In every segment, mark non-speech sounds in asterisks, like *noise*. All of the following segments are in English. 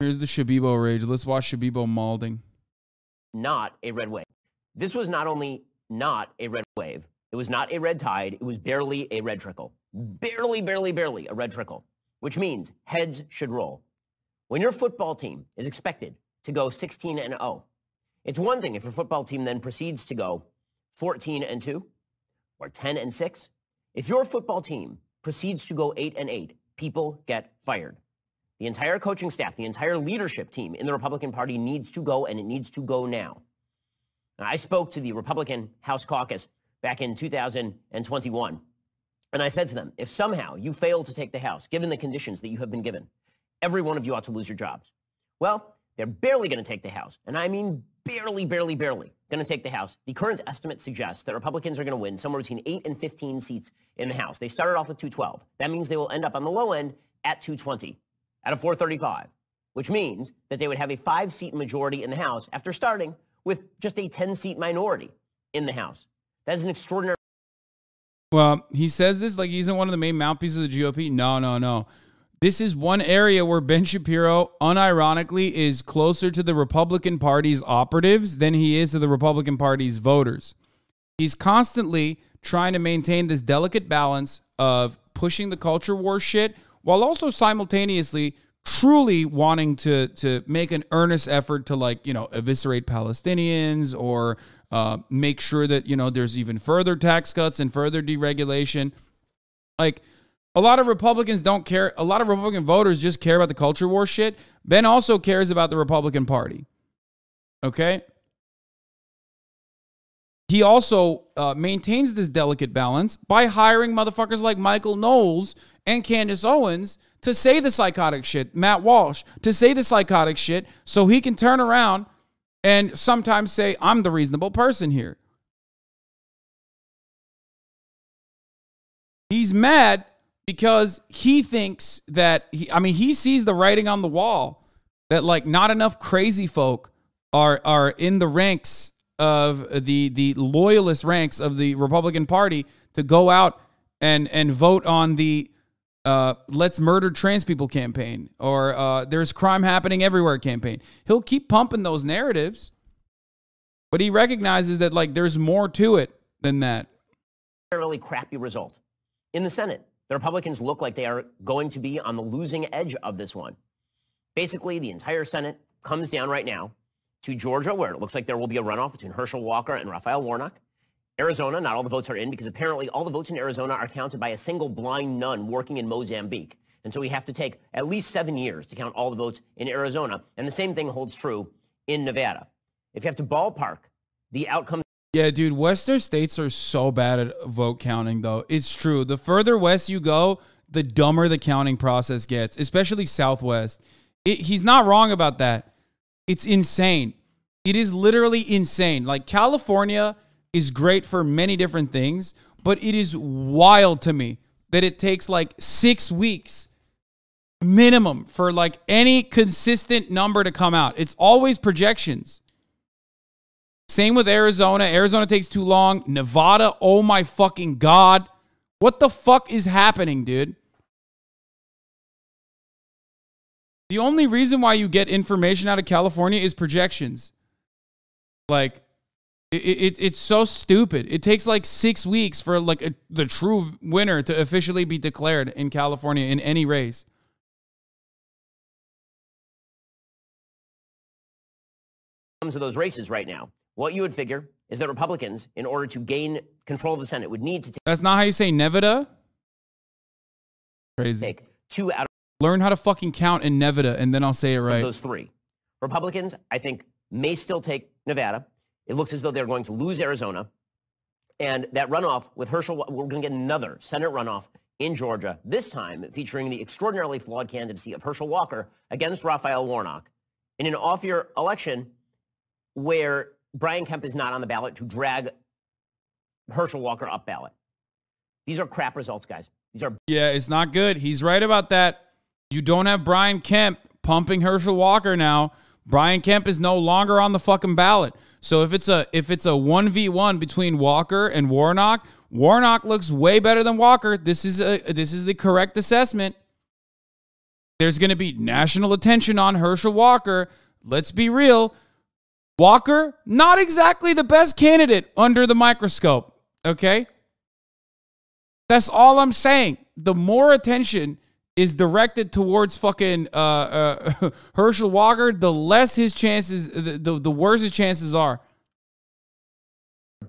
Here's the Shabibo rage. Let's watch Shabibo malding. Not a red wave. This was not only not a red wave, it was not a red tide, it was barely a red trickle. Barely, barely, barely a red trickle, which means heads should roll. When your football team is expected to go 16 and 0, it's one thing if your football team then proceeds to go 14 and 2 or 10 and 6. If your football team proceeds to go 8 and 8, people get fired. The entire coaching staff, the entire leadership team in the Republican Party needs to go and it needs to go now. now I spoke to the Republican House caucus back in 2021 and I said to them, if somehow you fail to take the House, given the conditions that you have been given, every one of you ought to lose your jobs. Well, they're barely going to take the House. And I mean barely, barely, barely going to take the House. The current estimate suggests that Republicans are going to win somewhere between 8 and 15 seats in the House. They started off with 212. That means they will end up on the low end at 220 out of 435, which means that they would have a five-seat majority in the House after starting with just a 10-seat minority in the House. That is an extraordinary. Well, he says this like he's in one of the main mouthpieces of the GOP. No, no, no. This is one area where Ben Shapiro, unironically, is closer to the Republican Party's operatives than he is to the Republican Party's voters. He's constantly trying to maintain this delicate balance of pushing the culture war shit while also simultaneously truly wanting to to make an earnest effort to like you know eviscerate Palestinians or uh, make sure that you know there's even further tax cuts and further deregulation. Like a lot of Republicans don't care. A lot of Republican voters just care about the culture war shit. Ben also cares about the Republican Party. Okay. He also uh, maintains this delicate balance by hiring motherfuckers like Michael Knowles and Candace Owens to say the psychotic shit, Matt Walsh to say the psychotic shit so he can turn around and sometimes say, I'm the reasonable person here. He's mad because he thinks that he, I mean he sees the writing on the wall that like not enough crazy folk are are in the ranks of the the loyalist ranks of the Republican Party to go out and and vote on the uh, let's murder trans people campaign or uh, there's crime happening everywhere campaign. He'll keep pumping those narratives, but he recognizes that like there's more to it than that. Really crappy result in the Senate. The Republicans look like they are going to be on the losing edge of this one. Basically, the entire Senate comes down right now to Georgia, where it looks like there will be a runoff between Herschel Walker and Raphael Warnock. Arizona, not all the votes are in because apparently all the votes in Arizona are counted by a single blind nun working in Mozambique. And so we have to take at least seven years to count all the votes in Arizona. And the same thing holds true in Nevada. If you have to ballpark the outcome yeah, dude, Western states are so bad at vote counting, though. It's true. The further west you go, the dumber the counting process gets, especially Southwest. It, he's not wrong about that. It's insane. It is literally insane. Like, California is great for many different things, but it is wild to me that it takes like six weeks minimum for like any consistent number to come out. It's always projections. Same with Arizona. Arizona takes too long. Nevada, oh my fucking God. What the fuck is happening, dude? The only reason why you get information out of California is projections. Like, it, it, it's so stupid. It takes like six weeks for like a, the true winner to officially be declared in California in any race. Comes to those races right now. What you would figure is that Republicans, in order to gain control of the Senate, would need to take. That's not how you say Nevada. Crazy. Take two out. Learn how to fucking count in Nevada, and then I'll say it right. Those three. Republicans, I think, may still take Nevada. It looks as though they're going to lose Arizona. And that runoff with Herschel, we're going to get another Senate runoff in Georgia, this time featuring the extraordinarily flawed candidacy of Herschel Walker against Raphael Warnock in an off year election where Brian Kemp is not on the ballot to drag Herschel Walker up ballot. These are crap results, guys. These are Yeah, it's not good. He's right about that. You don't have Brian Kemp pumping Herschel Walker now. Brian Kemp is no longer on the fucking ballot. So if it's a if it's a 1v1 between Walker and Warnock, Warnock looks way better than Walker. This is a this is the correct assessment. there's going to be national attention on Herschel Walker. Let's be real. Walker, not exactly the best candidate under the microscope. Okay. That's all I'm saying. The more attention is directed towards fucking uh, uh, *laughs* Herschel Walker, the less his chances, the, the, the worse his chances are.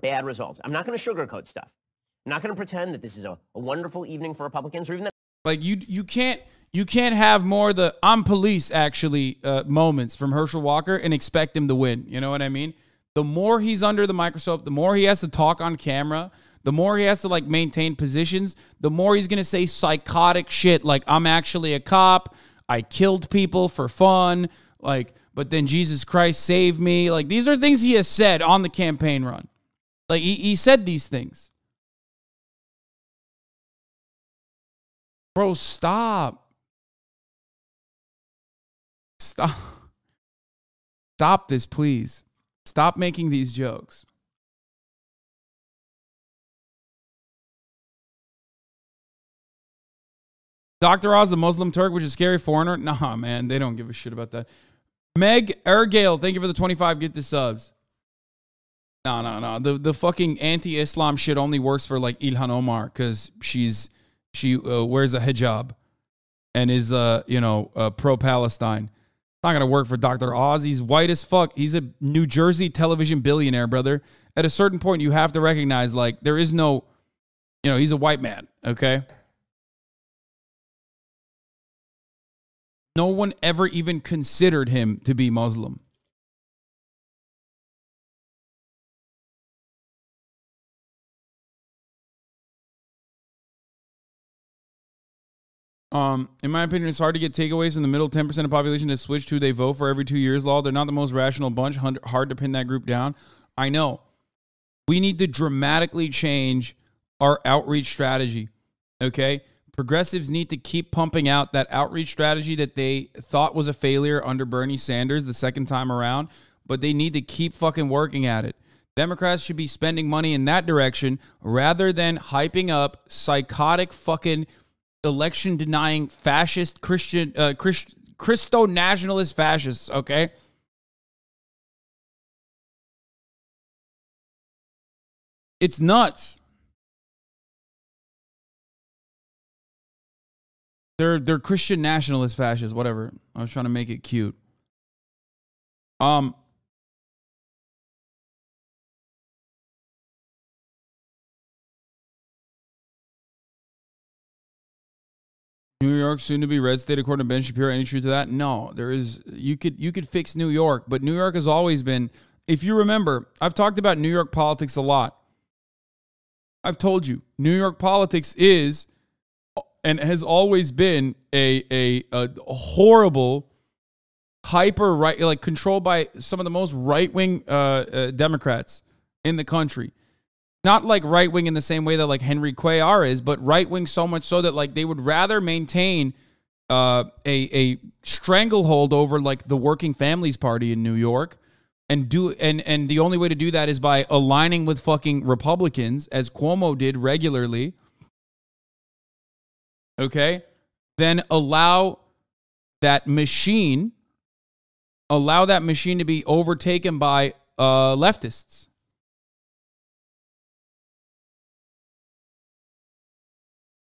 Bad results. I'm not going to sugarcoat stuff. I'm not going to pretend that this is a, a wonderful evening for Republicans or even that. Like you, you can't you can't have more the I'm police actually uh, moments from Herschel Walker and expect him to win. You know what I mean? The more he's under the microscope, the more he has to talk on camera, the more he has to like maintain positions, the more he's gonna say psychotic shit like I'm actually a cop, I killed people for fun, like but then Jesus Christ saved me. Like these are things he has said on the campaign run. Like he, he said these things. Bro, stop. Stop. *laughs* Stop this, please. Stop making these jokes. Dr. Oz, a Muslim Turk, which is scary foreigner. Nah, man, they don't give a shit about that. Meg Ergale, thank you for the 25 get the subs. No, no, no. The the fucking anti-Islam shit only works for like Ilhan Omar because she's she uh, wears a hijab and is uh you know uh, pro Palestine. It's not gonna work for Dr. Oz. He's white as fuck. He's a New Jersey television billionaire, brother. At a certain point, you have to recognize like there is no, you know, he's a white man. Okay. No one ever even considered him to be Muslim. Um, in my opinion, it's hard to get takeaways from the middle 10% of population to switch to they vote for every two years law. They're not the most rational bunch. Hard to pin that group down. I know. We need to dramatically change our outreach strategy. Okay. Progressives need to keep pumping out that outreach strategy that they thought was a failure under Bernie Sanders the second time around, but they need to keep fucking working at it. Democrats should be spending money in that direction rather than hyping up psychotic fucking election denying fascist Christian uh, Christ, Christo nationalist fascists, okay? It's nuts. They're they're Christian nationalist fascists, whatever. I was trying to make it cute. Um New York soon to be red state according to Ben Shapiro. Any truth to that? No, there is. You could you could fix New York, but New York has always been. If you remember, I've talked about New York politics a lot. I've told you, New York politics is and has always been a a, a horrible, hyper right, like controlled by some of the most right wing uh, uh, Democrats in the country not like right wing in the same way that like Henry Cuellar is, but right wing so much so that like they would rather maintain uh, a a stranglehold over like the Working Families Party in New York, and do and and the only way to do that is by aligning with fucking Republicans, as Cuomo did regularly. Okay, then allow that machine, allow that machine to be overtaken by uh, leftists.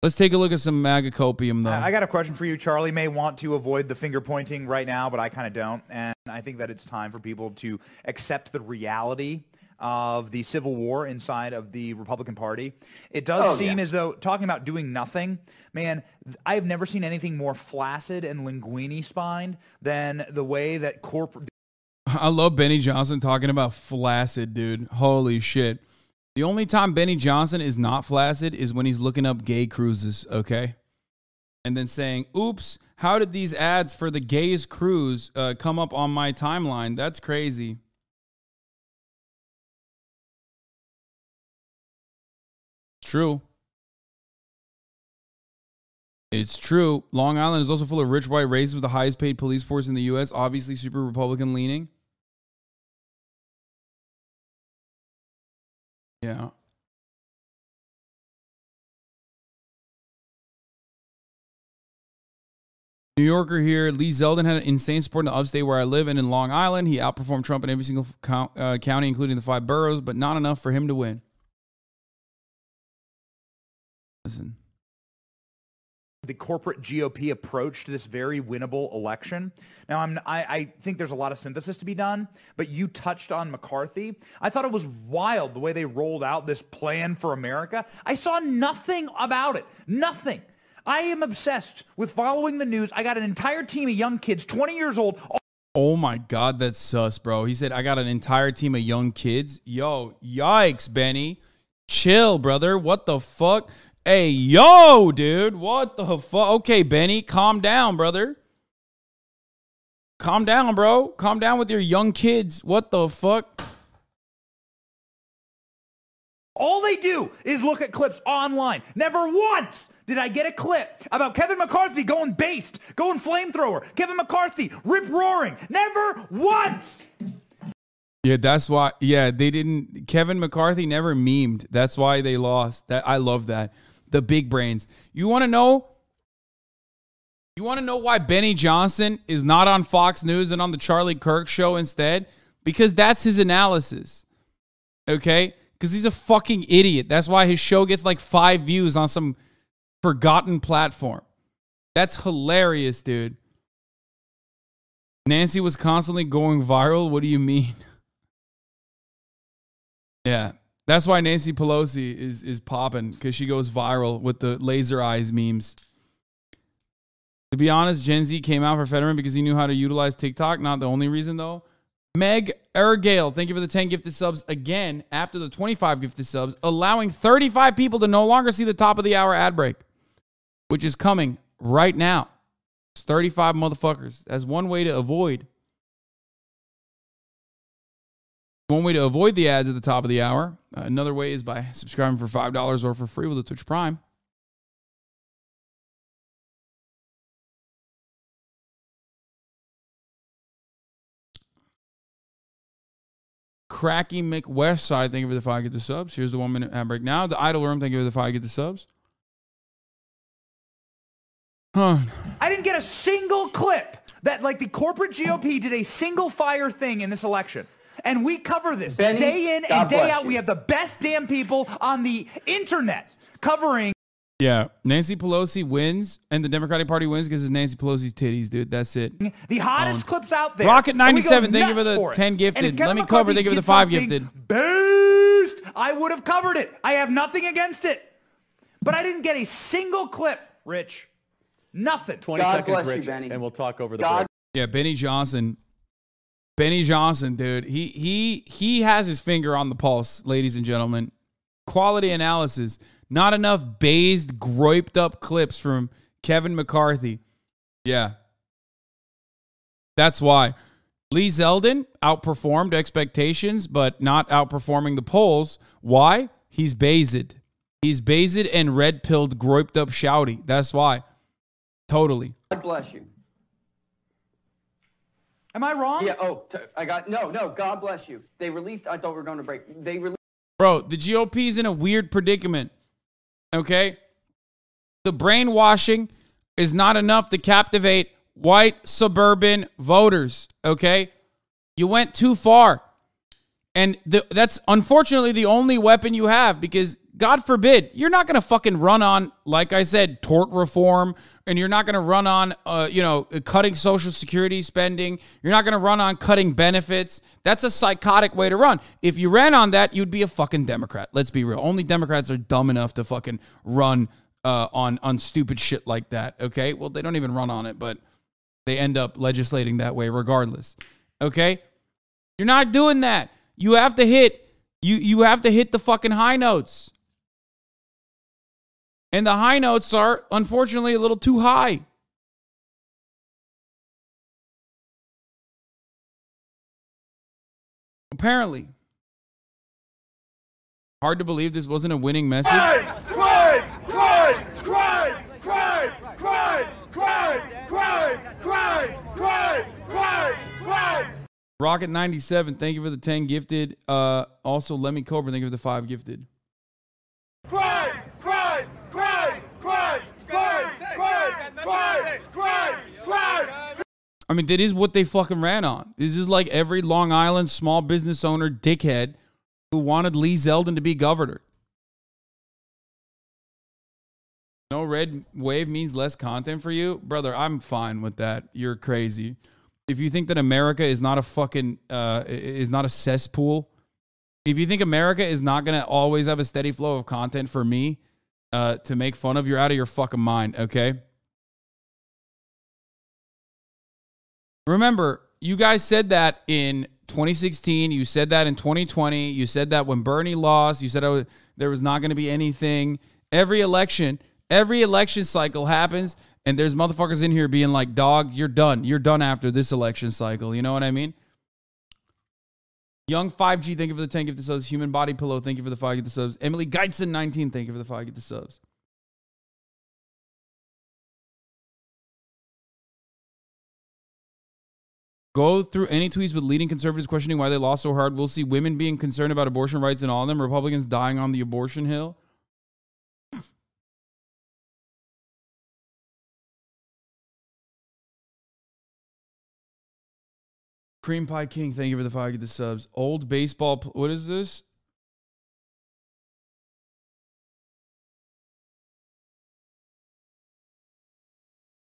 Let's take a look at some magacopium, though. I got a question for you. Charlie may want to avoid the finger pointing right now, but I kind of don't. And I think that it's time for people to accept the reality of the civil war inside of the Republican Party. It does oh, seem yeah. as though talking about doing nothing, man, I've never seen anything more flaccid and linguini spined than the way that corporate. I love Benny Johnson talking about flaccid, dude. Holy shit. The only time Benny Johnson is not flaccid is when he's looking up gay cruises, okay? And then saying, oops, how did these ads for the gayest cruise uh, come up on my timeline? That's crazy. True. It's true. Long Island is also full of rich white races with the highest paid police force in the U.S., obviously super Republican leaning. Yeah. New Yorker here. Lee Zeldin had an insane support in the upstate where I live and in Long Island. He outperformed Trump in every single count, uh, county, including the five boroughs, but not enough for him to win. Listen. the corporate GOP approach to this very winnable election. Now, I'm, I, I think there's a lot of synthesis to be done, but you touched on McCarthy. I thought it was wild the way they rolled out this plan for America. I saw nothing about it. Nothing. I am obsessed with following the news. I got an entire team of young kids, 20 years old, Oh my God, that's sus, bro. He said, I got an entire team of young kids. Yo, yikes, Benny. Chill, brother. What the fuck? Hey, yo, dude. What the fuck? Okay, Benny, calm down, brother. Calm down, bro. Calm down with your young kids. What the fuck? All they do is look at clips online. Never once did I get a clip about Kevin McCarthy going based, going flamethrower, Kevin McCarthy rip roaring. Never once. Yeah, that's why. Yeah, they didn't. Kevin McCarthy never memed. That's why they lost. That I love that. The big brains. You want to know? You want to know why Benny Johnson is not on Fox News and on the Charlie Kirk show instead? Because that's his analysis. Okay? Because he's a fucking idiot. That's why his show gets like five views on some forgotten platform. That's hilarious, dude. Nancy was constantly going viral. What do you mean? *laughs* Yeah. That's why Nancy Pelosi is is popping because she goes viral with the laser eyes memes. To be honest, Gen Z came out for Fetterman because he knew how to utilize TikTok. Not the only reason though. Meg Ergale, thank you for the 10 gifted subs again after the 25 gifted subs, allowing 35 people to no longer see the top of the hour ad break, which is coming right now. It's 35 motherfuckers. As one way to avoid One way to avoid the ads at the top of the hour. Uh, another way is by subscribing for $5 or for free with a Twitch Prime. Cracky McWestside, thank you for the five get the subs. Here's the one minute ad break now. The Idle Room, thank you for the five get the subs. Huh. I didn't get a single clip that like the corporate GOP did a single fire thing in this election. And we cover this Benny, day in God and day out. you. We have the best damn people on the internet covering Yeah, Nancy Pelosi wins, and the Democratic Party wins because it's Nancy Pelosi's titties, dude. That's it. the hottest clips out there. Rocket And we go 97, thank you for the it. 10 gifted. Let me cover, McCarthy thank you for the 5 gifted. Boost! I would have covered it. I have nothing against it. But I didn't get a single clip, Rich. Nothing. 20 God seconds, bless you, Rich, Benny. and we'll talk over the God break. Yeah, Benny Johnson. Benny Johnson, dude. He he he has his finger on the pulse, ladies and gentlemen. Quality analysis. Not enough based, groyped up clips from Kevin McCarthy. Yeah. That's why. Lee Zeldin outperformed expectations, but not outperforming the polls. Why? He's based. He's based and red pilled, groyped up shouty. That's why. Totally. God bless you. Am I wrong? Yeah. Oh, t- I got no, no. God bless you. They released. I thought we were going to break. They released. Bro, the GOP is in a weird predicament. Okay? The brainwashing is not enough to captivate white suburban voters. Okay? You went too far. And the, that's unfortunately the only weapon you have because, God forbid, you're not going to fucking run on, like I said, tort reform, and you're not going to run on, uh, you know, cutting Social Security spending. You're not going to run on cutting benefits. That's a psychotic way to run. If you ran on that, you'd be a fucking Democrat. Let's be real. Only Democrats are dumb enough to fucking run uh, on on stupid shit like that. Okay, well, they don't even run on it, but they end up legislating that way regardless. Okay, you're not doing that. You have to hit you you have to hit the fucking high notes. And the high notes are unfortunately a little too high. Apparently. Hard to believe this wasn't a winning message. Rocket 97, thank you for the 10 gifted. Uh also Lemmy Cobra, thank you for the 5 gifted. I mean, that is what they fucking ran on. This is like every Long Island small business owner dickhead who wanted Lee Zeldin to be governor. No red wave means less content for you, brother. I'm fine with that. You're crazy. If you think that America is not a fucking uh, is not a cesspool, if you think America is not gonna always have a steady flow of content for me uh, to make fun of, you're out of your fucking mind. Okay. Remember, you guys said that in 2016. You said that in 2020. You said that when Bernie lost. You said was, there was not going to be anything. Every election, every election cycle happens, and there's motherfuckers in here being like, "Dog, you're done. You're done after this election cycle." You know what I mean? Young 5G, thank you for the 10 gift the subs. Human Body Pillow, thank you for the 5 gift the subs. Emily Geitzen, 19, thank you for the 5 gift the subs. Go through any tweets with leading conservatives questioning why they lost so hard. We'll see women being concerned about abortion rights and all of them. Republicans dying on the abortion hill. Cream Pie King, thank you for the five. Get the subs. Old baseball. What is this?